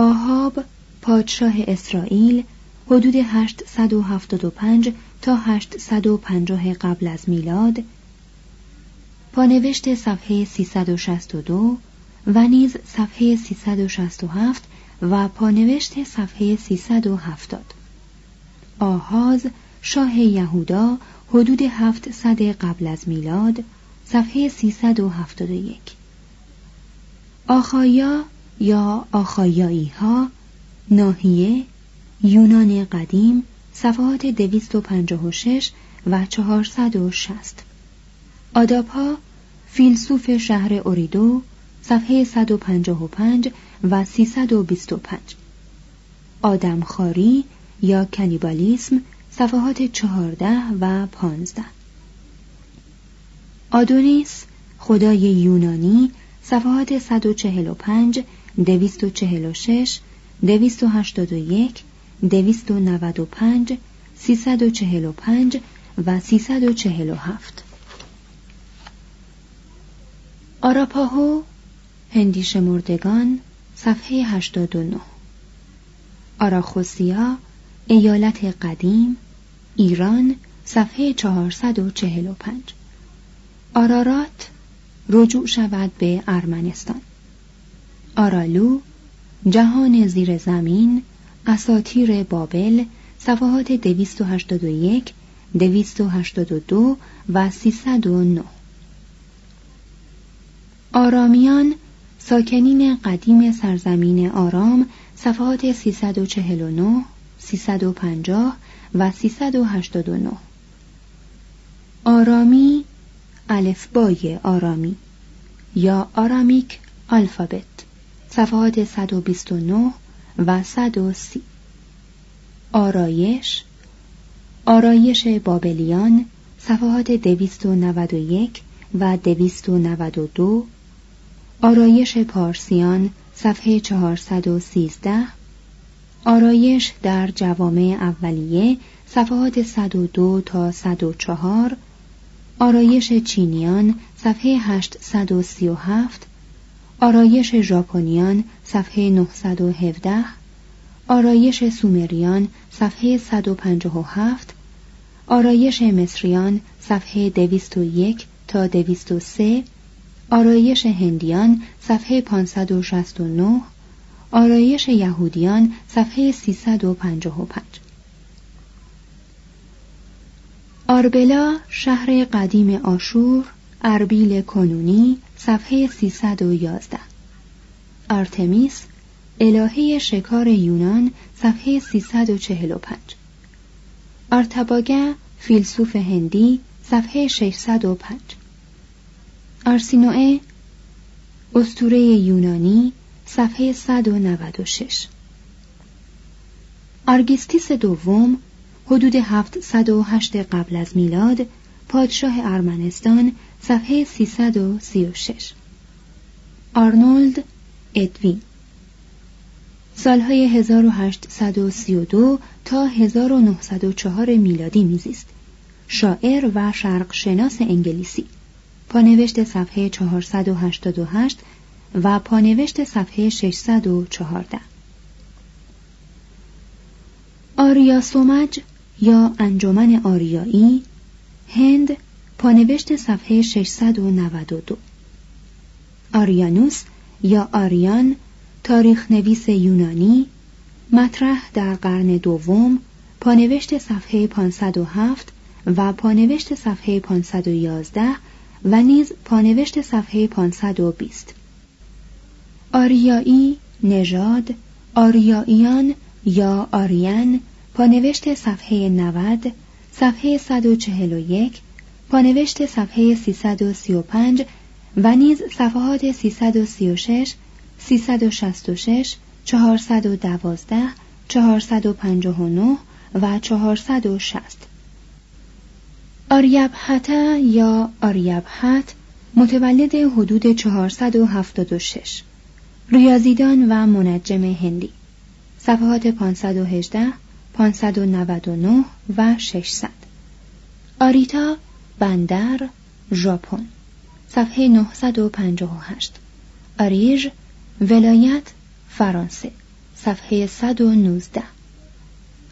آهاب پادشاه اسرائیل حدود 875 تا 850 قبل از میلاد پانوشت صفحه 362 و نیز صفحه 367 و پانوشت صفحه 370 آهاز شاه یهودا حدود 700 قبل از میلاد صفحه 371 آخایا یا آخایایی ها ناحیه یونان قدیم صفحات 256 و 460 آداپا فیلسوف شهر اوریدو صفحه 155 و 325 آدمخواری یا کنیبالیسم صفحات 14 و 15 آدونیس خدای یونانی صفحات 145 246 281 295 345 و 347 آراپاهو هندی مردگان صفحه 89 آراخوسیا ایالت قدیم ایران صفحه 445 آرارات رجوع شود به ارمنستان. آرالو جهان زیر زمین اساتیر بابل صفحات 281 282 و 309 آرامیان ساکنین قدیم سرزمین آرام صفحات 349 350 و 389 آرامی الفبای آرامی یا آرامیک آلفابت. صفحات 129 و 130 آرایش آرایش بابلیان صفحات 291 و 292 آرایش پارسیان صفحه 413 آرایش در جوامع اولیه صفحات 102 تا 104 آرایش چینیان صفحه 837 آرایش ژاپنیان صفحه 917 آرایش سومریان صفحه 157 آرایش مصریان صفحه 201 تا 203 آرایش هندیان صفحه 569 آرایش یهودیان صفحه 355 آربلا شهر قدیم آشور اربیل کنونی صفحه 311 آرتمیس الهه شکار یونان صفحه 345 آرتباگه فیلسوف هندی صفحه 605 آرسینوئه اسطوره یونانی صفحه 196 آرگیستیس دوم حدود 708 قبل از میلاد پادشاه ارمنستان صفحه 336 آرنولد ادوین. سالهای 1832 تا 1904 میلادی میزیست. شاعر و شرق شناس انگلیسی. پانوشت صفحه 488 و پانوشت صفحه 614 آریا سومج یا انجمن آریایی هند پانوشت صفحه 692 آریانوس یا آریان تاریخ نویس یونانی مطرح در قرن دوم پانوشت صفحه 507 و پانوشت صفحه 511 و نیز پانوشت صفحه 520 آریایی نژاد آریاییان یا آریان پانوشت صفحه 90 صفحه 141 پانوشت صفحه 335 و نیز صفحات 336 366 412 459 و 460 آریبهتا یا آریبهت متولد حدود 476 ریاضیدان و منجم هندی. صفحات 518 599 و 600 آریتا بندر ژاپن. صفحه 958 آریژ ولایت فرانسه. صفحه 119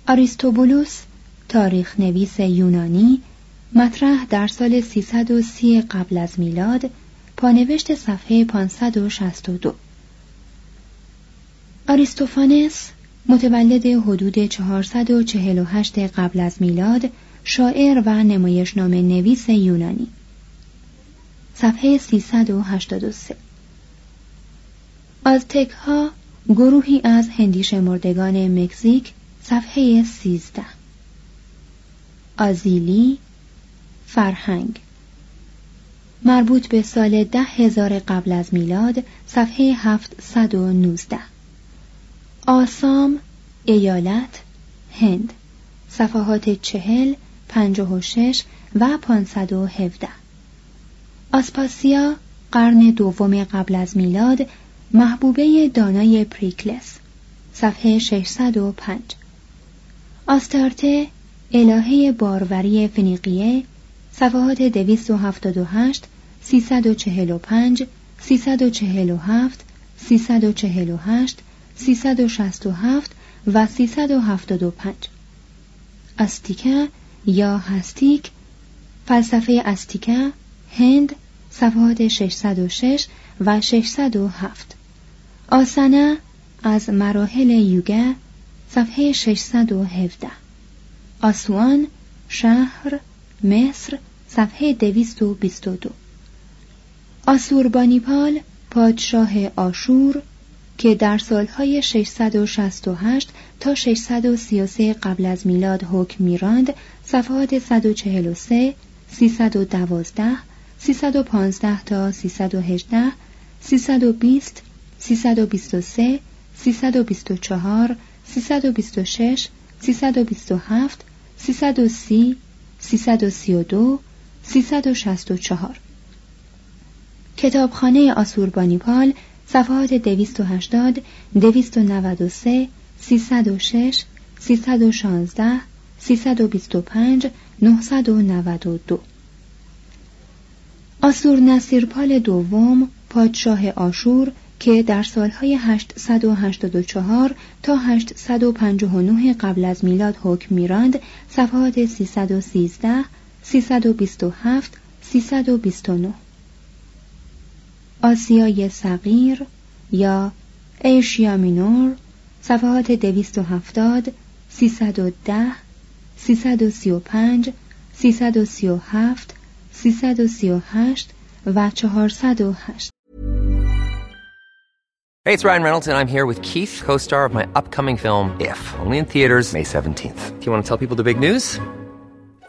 آریستوبولوس تاریخ نویس یونانی مطرح در سال 330 قبل از میلاد پانوشت صفحه 562 آریستوفانس متولد حدود 448 قبل از میلاد شاعر و نمایشنامه نویس یونانی. صفحه 383 آزتک ها گروهی از هندی شمردگان مکزیک صفحه 13 آزیلی فرهنگ. مربوط به سال ده هزار قبل از میلاد صفحه 719 آسام ایالت هند. صفحات چهل پنجاه و شش و پانصد و هفده. آسپاسیا قرن دوم قبل از میلاد محبوبه دانای پریکلس صفحه 605 آستارته الهه باروری فنیقیه صفحات 278 345 347 348 367 و 375 استیکه یا هستیک فلسفه استیکه هند صفحات 606 و 607 آسنه از مراحل یوگه صفحه 617 آسوان شهر مصر صفحه 222 آسوربانیپال پادشاه آشور که در سالهای 668 تا 633 قبل از میلاد حکم میراند صفحات 143 312 315 تا 318 320 323 324 326 327 330 332 364 کتابخانه آسوربانیپال صفحات 280 293 306 316 325 992 آسور نصیرپال دوم پادشاه آشور که در سالهای 884 تا 859 قبل از میلاد حکم میراند صفحات 313 327 329 آسیای صغیر یا ایشیا مینور صفحات 270 310 335 337 338 و 408 Hey, it's Ryan Reynolds, and I'm here with Keith, co star of my upcoming film, If, only in theaters, May 17th. Do you want to tell people the big news?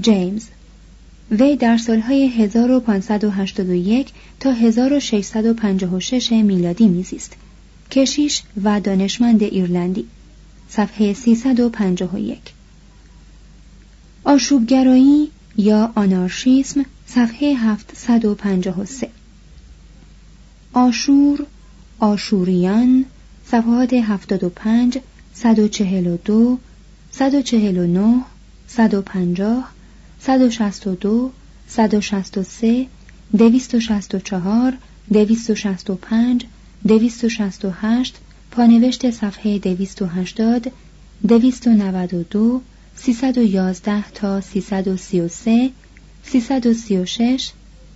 جیمز وی در سالهای 1581 تا 1656 میلادی میزیست کشیش و دانشمند ایرلندی صفحه 351 آشوبگرایی یا آنارشیسم صفحه 753 آشور آشوریان صفحات 75 142 149 150 162 163 264 265 268 پانوشت صفحه 280 292 311 تا 333 336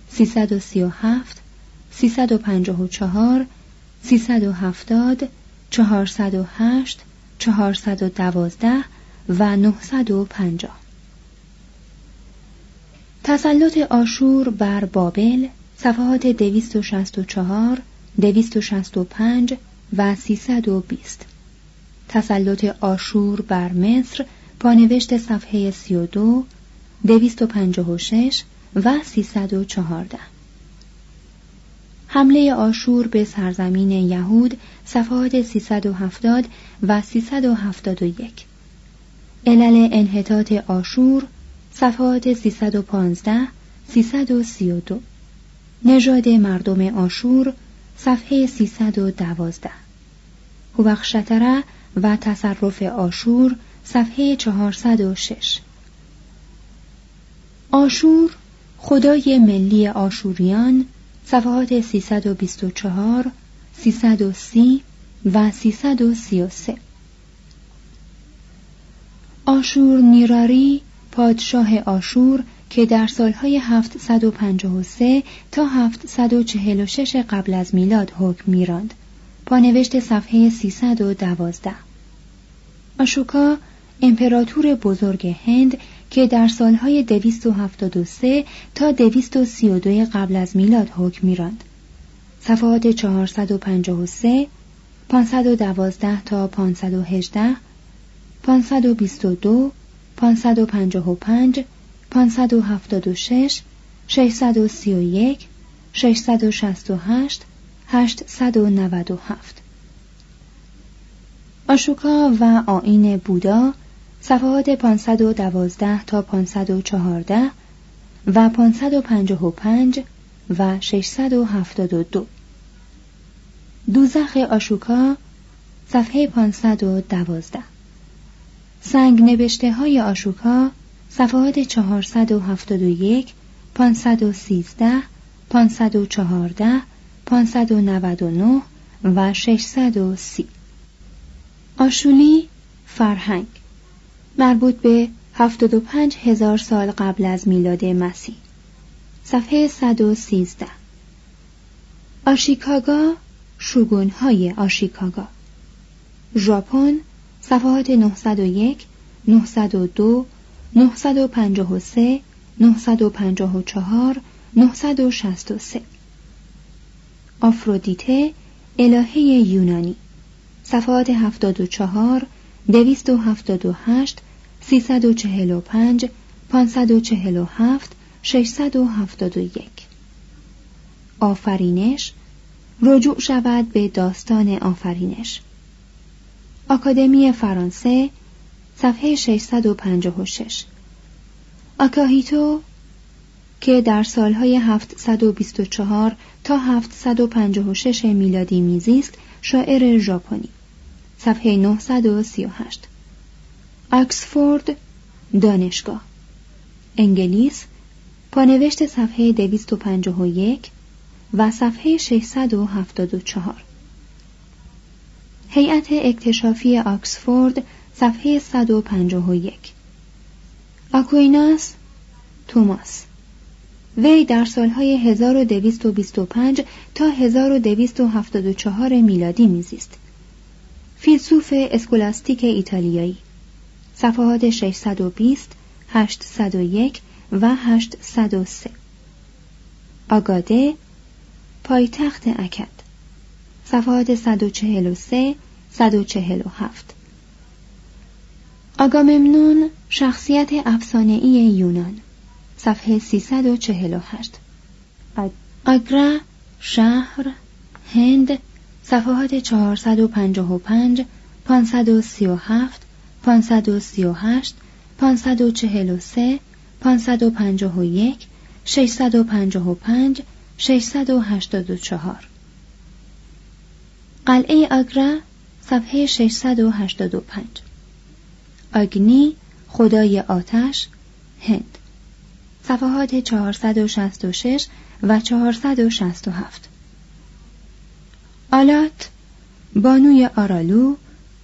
337 354 370 408 412 و 950 تسلط آشور بر بابل صفحات 264 265 و 320 تسلط آشور بر مصر پانوشت صفحه 32 256 و 314 حمله آشور به سرزمین یهود صفحات 370 و 371 علل انحطاط آشور صفحات 315 332 نژاد مردم آشور صفحه 312 هوخشتره و تصرف آشور صفحه 406 آشور خدای ملی آشوریان صفحات 324 330 و 333 آشور نیراری پادشاه آشور که در سالهای 753 تا 746 قبل از میلاد حکم میراند. پانوشت صفحه 312 آشوکا امپراتور بزرگ هند که در سالهای 273 تا 232 قبل از میلاد حکم میراند. صفحات 453 512 تا 518 522 555 576 631 668 897 آشوکا و آین بودا صفحات 512 تا 514 و 555 و 672 دوزخ آشوکا صفحه 512 سنگ نوشته های آشوکا صفحات 471 513 514 599 و 630 آشولی فرهنگ مربوط به 75 هزار سال قبل از میلاد مسیح. صفحه 113 آشیکاگا های آشیکاگا. ژاپن صفحات 901 902 953 954 963 آفرودیته الهه یونانی. صفحات 74 278 345 547 671 آفرینش رجوع شود به داستان آفرینش. آکادمی فرانسه صفحه 656 آکاهیتو که در سالهای 724 تا 756 میلادی میزیست شاعر ژاپنی. صفحه 938 آکسفورد دانشگاه. انگلیس پانوشت صفحه 251 و صفحه 674 هیئت اکتشافی آکسفورد صفحه 151 آکویناس توماس. وی در سالهای 1225 تا 1274 میلادی میزیست. فیلسوف اسکولاستیک ایتالیایی. صفحات 620 801 و 803 آگاده پایتخت اکد. صفحات 143 147 آگاممنون شخصیت افسانه‌ای یونان صفحه 348 آگرا شهر هند صفحات 455 537 538 543 551 655 684 قلعه آگرا صفحه 685 آگنی خدای آتش هند. صفحات 466 و 467 آلات بانوی آرالو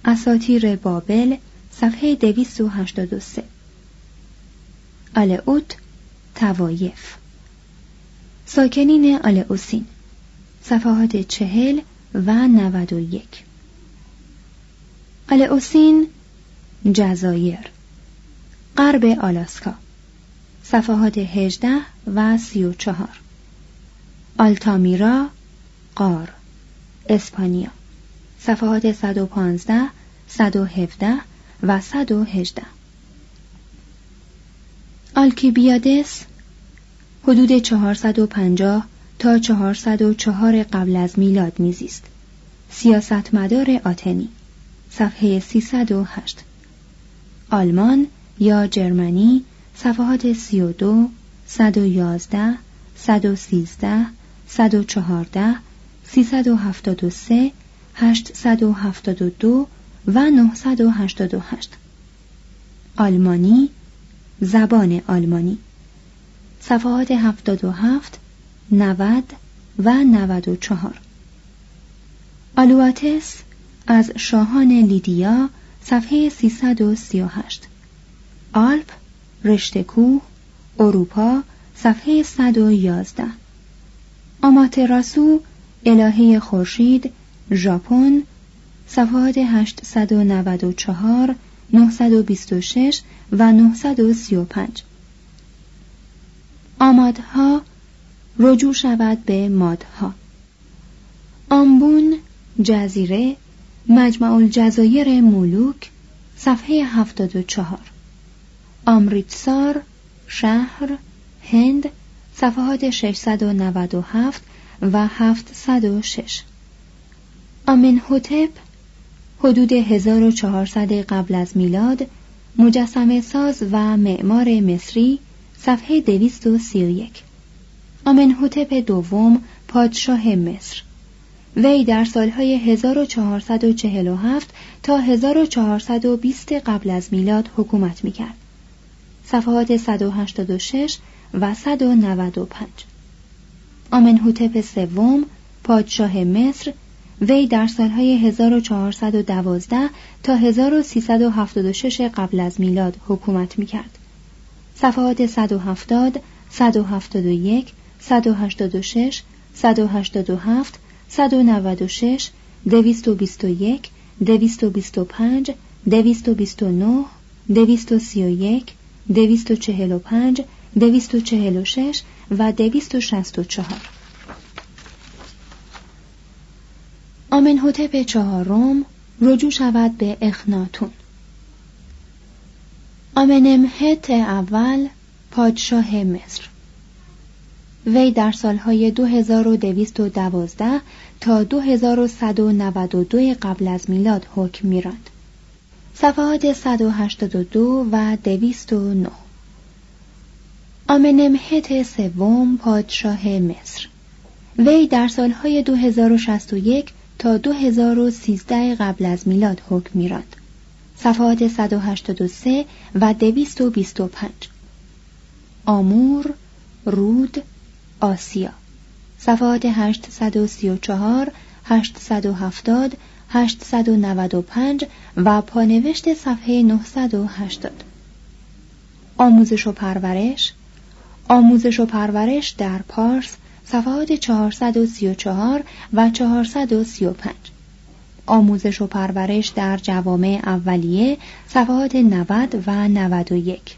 اساتیر بابل صفحه 283 آلئوت توایف ساکنین آلئوسین صفحات چهل و نود و یک. آلئوسین جزایر غرب آلاسکا صفحات هجده و سی و چهار. آلتامیرا قار اسپانیا صفحات 115 117 و 118 آلکیبیادس حدود 450 تا 404 قبل از میلاد میزیست. سیاستمدار آتنی صفحه 308 آلمان یا جرمنی صفحات 32 111 113 114 373 872 و 988 آلمانی زبان آلمانی. صفحات 77 90 و 94 آلواتس از شاهان لیدیا صفحه 338 آلپ رشته کوه اروپا صفحه 111 آماتراسو الهه خورشید ژاپن صفحات 894 926 و 935 آمادها رجوع شود به مادها. آمبون جزیره مجمع الجزایر مولوک صفحه 74 آمریتسار شهر هند صفحات 697 و 706 آمنهوتپ حدود 1400 قبل از میلاد مجسمه ساز و معمار مصری صفحه 231 آمنهوتپ دوم پادشاه مصر وی در سالهای 1447 تا 1420 قبل از میلاد حکومت می‌کرد. صفحات 186 و 195 آمنهوتپ سوم پادشاه مصر وی در سالهای 1412 تا 1376 قبل از میلاد حکومت می‌کرد. صفحات 170 171 186 187 196 221 225 229 231 245 246 و 264 آمنهوتپ چهارم رجوع شود به اخناتون. آمنمهت اول پادشاه مصر. وی در سالهای 2212 تا 2192 قبل از میلاد حکم میراند. صفحات 182 و 209 آمنمهت سوم پادشاه مصر. وی در سالهای 2061 تا 2013 قبل از میلاد حکم میراند. صفحات 183 و 225 آمور رود آسیا. صفحات 834 870 895 و پانوشت صفحه 980 آموزش و پرورش. آموزش و پرورش در پارس صفحات 434 و 435 آموزش و پرورش در جوامع اولیه صفحات 90 و 91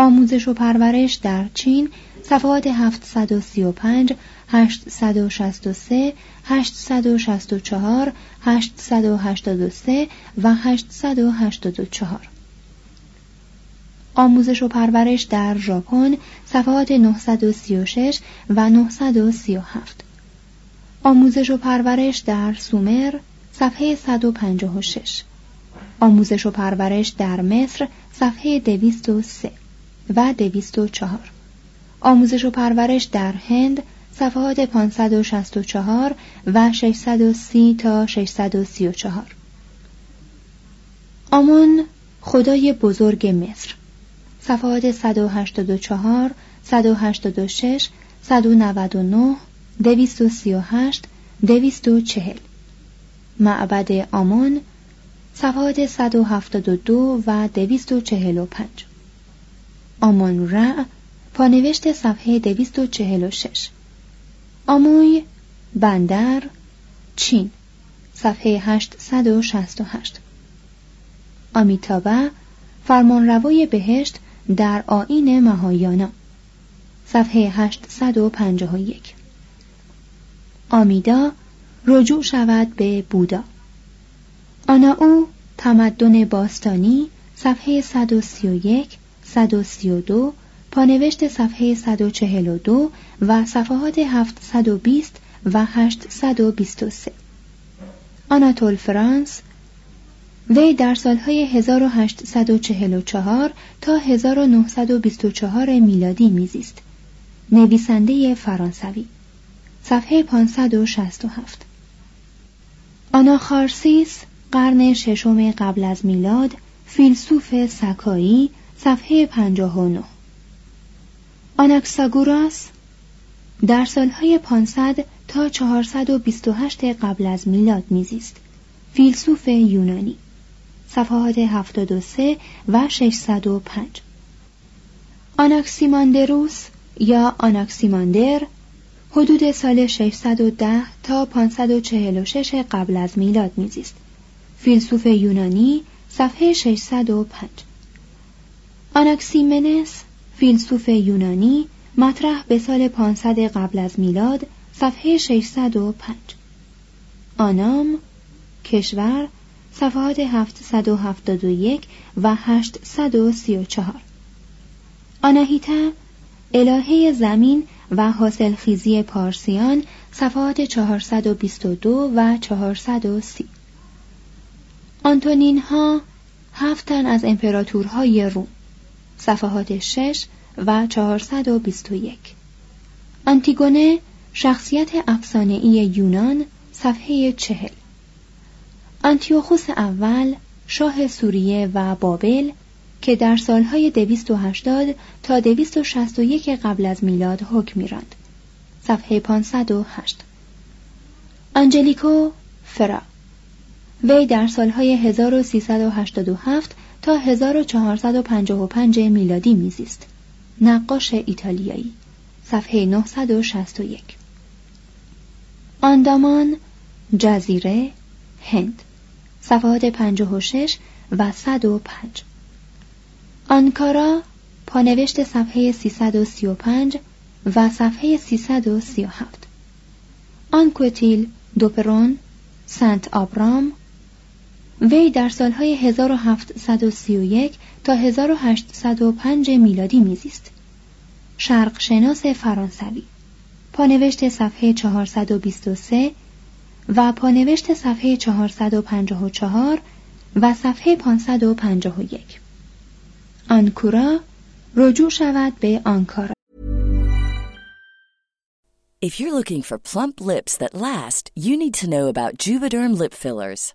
آموزش و پرورش در چین صفحات 735 863 864 883 و 884 آموزش و پرورش در ژاپن صفحات 936 و 937 آموزش و پرورش در سومر صفحه 156 آموزش و پرورش در مصر صفحه 203 و 204 آموزش و پرورش در هند صفحات 564 و 630 تا 634 آمون خدای بزرگ مصر. صفحات 184 186 199 238 240 معبد آمون صفحات 172 و 245 آمون رع پانوشت صفحه 246 آموی بندر چین صفحه 868 آمیتابه فرمانروای بهشت در آین مهایانا صفحه 851 آمیدا رجوع شود به بودا. آنا او تمدن باستانی صفحه 131 132 پانوشت صفحه 142 و صفحات 720 و 823 آناتول فرانس وی در سالهای 1844 تا 1924 میلادی میزیست. نویسنده فرانسوی. صفحه 567 آناخارسیس قرن ششم قبل از میلاد فیلسوف سکایی صفحه 59 آنکساگوراس در سالهای 500 تا 428 قبل از میلاد میزیست. فیلسوف یونانی. صفحات 73 و 605 آناکسیماندروس یا آناکسیماندر حدود سال 610 تا 546 قبل از میلاد میزیست. فیلسوف یونانی صفحه 605 آناکسیمنس فیلسوف یونانی مطرح به سال 500 قبل از میلاد صفحه 605 آنام کشور صفحات 771 و 834 آناهیتا الهه زمین و حاصل خیزی پارسیان صفحات 422 و 430 آنتونین ها هفتن از امپراتورهای روم. صفحات 6 و 421 آنتیگونه شخصیت افسانه‌ای یونان صفحه 40 آنتیوخوس اول شاه سوریه و بابل که در سالهای 280 تا 261 قبل از میلاد حکم میراند. صفحه 508 آنجلیکو فرا. وی در سالهای 1387 تا 1455 میلادی میزیست. نقاش ایتالیایی صفحه 961 آندامان جزیره هند. صفحات 56 و 105 آنکارا پانوشت صفحه 335 و صفحه 337 آنکوتیل دوپرون سنت آبرام وی در سالهای 1731 تا 1805 میلادی میزیست. شرق شناس فرانسوی. پانوشت صفحه 423 و پانوشت صفحه 454 و صفحه 551 آنکورا رجوع شود به آنکارا. If you're looking for plump lips that last, you need to know about Juvederm lip fillers.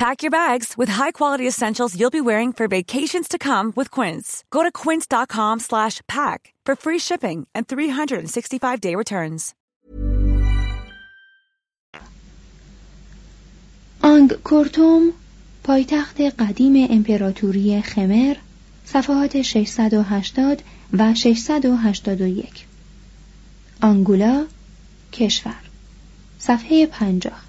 Pack your bags with high-quality essentials you'll be wearing for vacations to come with Quince. Go to quince.com slash pack for free shipping and 365-day returns. آنگ کورتوم پایتخت قدیم امپراتوری خمر صفحات 680 و 681 آنگولا کشور صفحه 50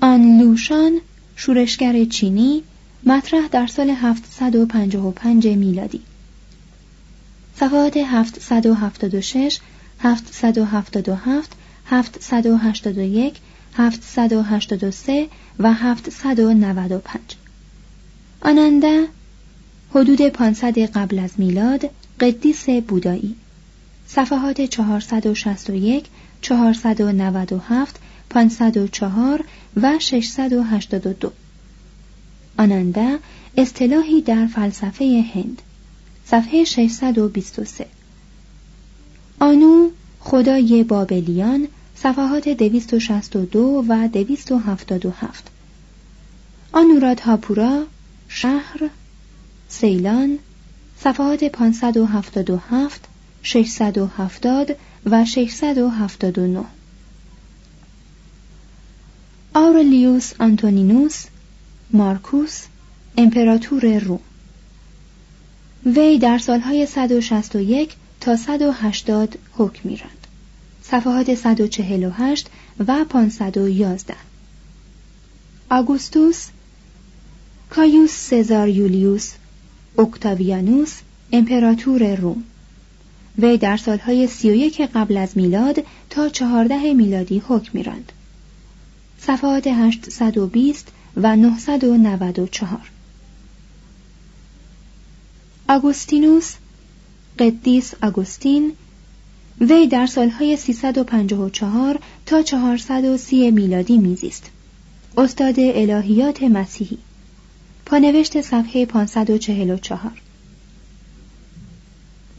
آن لوشان شورشگر چینی مطرح در سال 755 میلادی. صفحات 776 777 781 783 و 795 آننده حدود 500 قبل از میلاد قدیس بودایی. صفحات 461 497 504 و 682 آننده اصطلاحی در فلسفه هند صفحه 623 آنو خدای بابلیان صفحات 262 و 277 آنورادهاپورا شهر سیلان صفحات 577 670 و 679 آورلیوس آنتونینوس مارکوس امپراتور روم وی در سالهای 161 تا 180 حکم میراند صفحات 148 و 511 آگوستوس کایوس سزار یولیوس اکتاویانوس امپراتور روم وی در سالهای 31 قبل از میلاد تا 14 میلادی حکم میراند صفحات 820 و 994 آگوستینوس قدیس آگوستین وی در سالهای 354 تا 430 میلادی میزیست. استاد الهیات مسیحی. پانوشت صفحه 544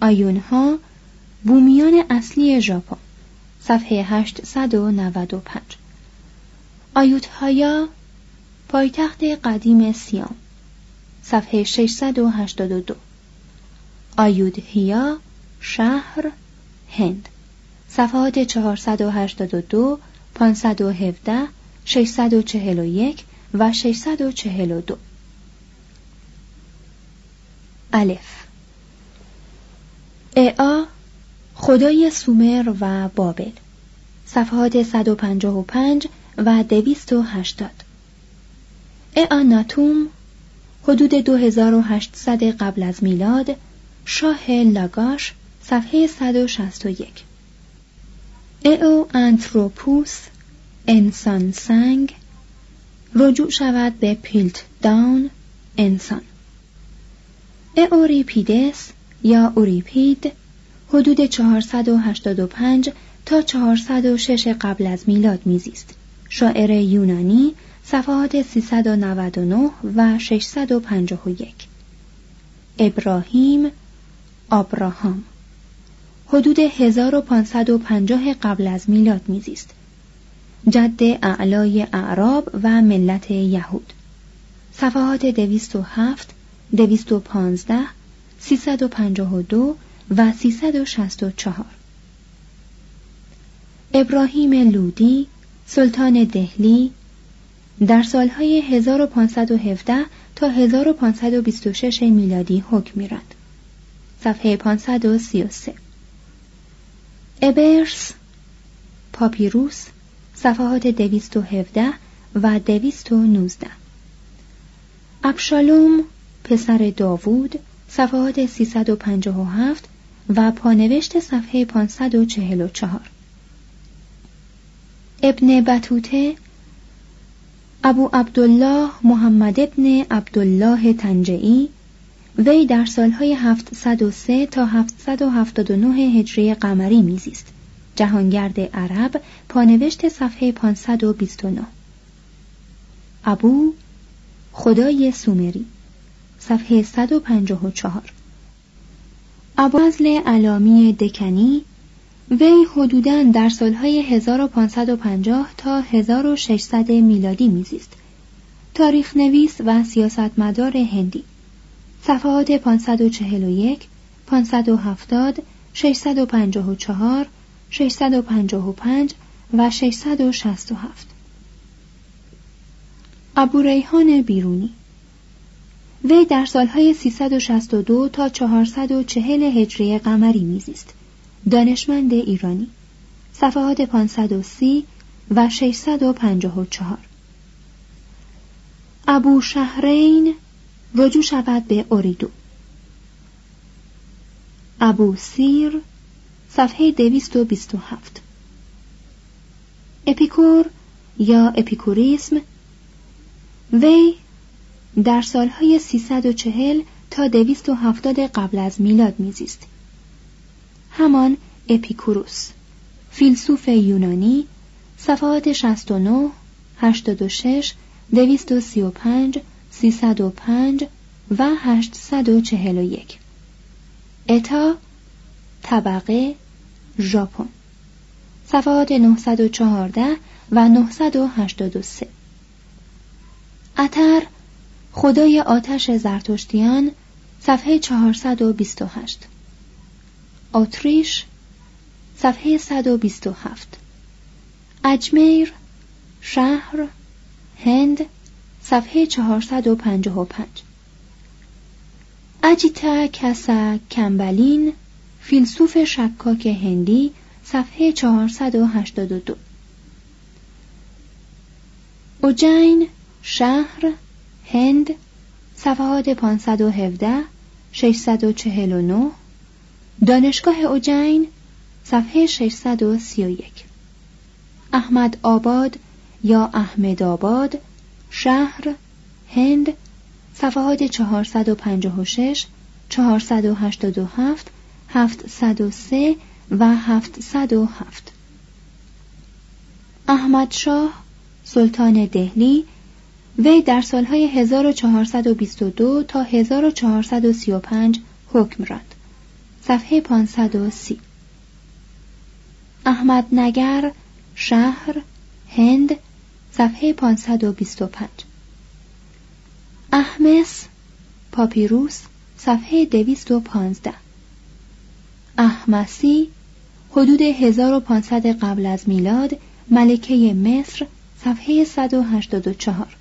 آیونها بومیان اصلی ژاپن. صفحه 895 آیوتهایا پایتخت قدیم سیام صفحه 682 آیودهیا شهر هند صفحات 482 517 641 و 642 الف. اعا خدای سومر و بابل صفحات 155 و 280 اعاناتوم حدود 2800 قبل از میلاد شاه لاگاش صفحه 161 او انتروپوس انسان سنگ رجوع شود به پیلت داون انسان اوریپیدس یا اوریپید حدود 485 تا 406 قبل از میلاد میزیست. شاعر یونانی صفحات 399 و 651 ابراهیم آبراهام. حدود 1550 قبل از میلاد میزیست. جد اعلای اعراب و ملت یهود. صفحات 207 215 352 و 364 ابراهیم لودی سلطان دهلی در سالهای 1517 تا 1526 میلادی حکم میراند. صفحه 533 ابرس پاپیروس صفحات 217 و 219 ابشالوم پسر داوود صفحات 357 و پانوشت صفحه 544 ابن بطوته ابو عبدالله محمد ابن عبدالله تنجعی وی در سالهای 703 تا 779 هجری قمری میزیست. جهانگرد عرب پانوشت صفحه 529 ابو خدای سومری صفحه 154 ابوازل علامی دکنی وی حدوداً در سالهای 1550 تا 1600 میلادی میزیست. تاریخ نویس و سیاستمدار هندی. صفحات 541 570 654 655 و 667 ابو ریحان بیرونی. وی در سالهای 362 تا 440 هجری قمری میزیست. دانشمند ایرانی صفحات 530 و 654 ابو شهرین رجوع شود به اوریدو. ابو سیر صفحه 227 اپیکور یا اپیکوریسم وی در سالهای 340 تا 270 قبل از میلاد میزیست. همان اپیکوروس. فیلسوف یونانی صفحات 69 86 235 305 و 841 اتا طبقه ژاپن. صفحات 914 و 983 اتر خدای آتش زرتشتیان صفحه 428 اتریش صفحه 127 اجمیر شهر هند صفحه 455 اجیتا کسا کمبلین فیلسوف شکاک هندی صفحه 482 اوجین شهر هند صفحات 517 649 دانشگاه اوجین صفحه 631 احمد آباد یا احمد آباد شهر هند صفحات 456 487 703 و 707 احمد شاه سلطان دهلی وی در سالهای 1422 تا 1435 حکم راند صفحه 530 احمد نگر شهر هند صفحه 525 احمس پاپیروس صفحه 215 احمسی حدود 1500 قبل از میلاد ملکه مصر صفحه 184